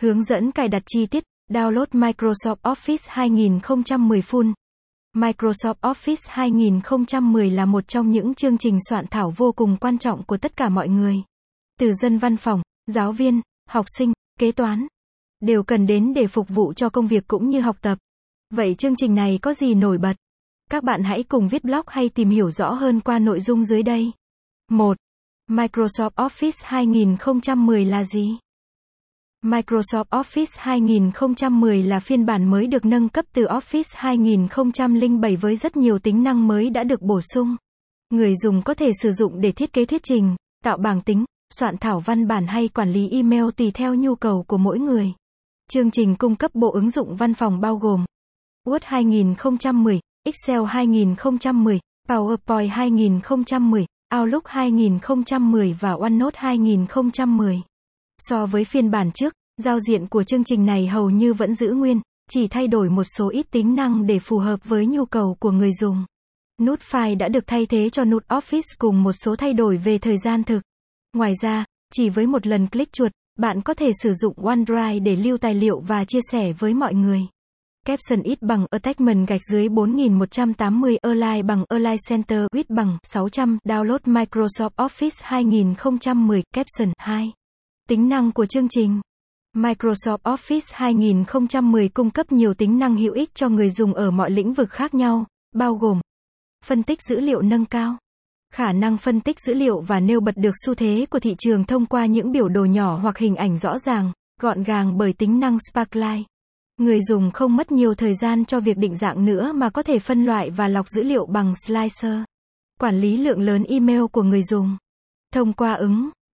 Hướng dẫn cài đặt chi tiết, download Microsoft Office 2010 Full. Microsoft Office 2010 là một trong những chương trình soạn thảo vô cùng quan trọng của tất cả mọi người. Từ dân văn phòng, giáo viên, học sinh, kế toán, đều cần đến để phục vụ cho công việc cũng như học tập. Vậy chương trình này có gì nổi bật? Các bạn hãy cùng viết blog hay tìm hiểu rõ hơn qua nội dung dưới đây. 1. Microsoft Office 2010 là gì? Microsoft Office 2010 là phiên bản mới được nâng cấp từ Office 2007 với rất nhiều tính năng mới đã được bổ sung. Người dùng có thể sử dụng để thiết kế thuyết trình, tạo bảng tính, soạn thảo văn bản hay quản lý email tùy theo nhu cầu của mỗi người. Chương trình cung cấp bộ ứng dụng văn phòng bao gồm Word 2010, Excel 2010, PowerPoint 2010, Outlook 2010 và OneNote 2010. So với phiên bản trước, giao diện của chương trình này hầu như vẫn giữ nguyên, chỉ thay đổi một số ít tính năng để phù hợp với nhu cầu của người dùng. Nút file đã được thay thế cho nút Office cùng một số thay đổi về thời gian thực. Ngoài ra, chỉ với một lần click chuột, bạn có thể sử dụng OneDrive để lưu tài liệu và chia sẻ với mọi người. Caption ít bằng Attachment gạch dưới 4180 Align bằng Align Center Width bằng 600 Download Microsoft Office 2010 Caption 2 Tính năng của chương trình Microsoft Office 2010 cung cấp nhiều tính năng hữu ích cho người dùng ở mọi lĩnh vực khác nhau, bao gồm phân tích dữ liệu nâng cao, khả năng phân tích dữ liệu và nêu bật được xu thế của thị trường thông qua những biểu đồ nhỏ hoặc hình ảnh rõ ràng, gọn gàng bởi tính năng Sparklight. Người dùng không mất nhiều thời gian cho việc định dạng nữa mà có thể phân loại và lọc dữ liệu bằng slicer. Quản lý lượng lớn email của người dùng. Thông qua ứng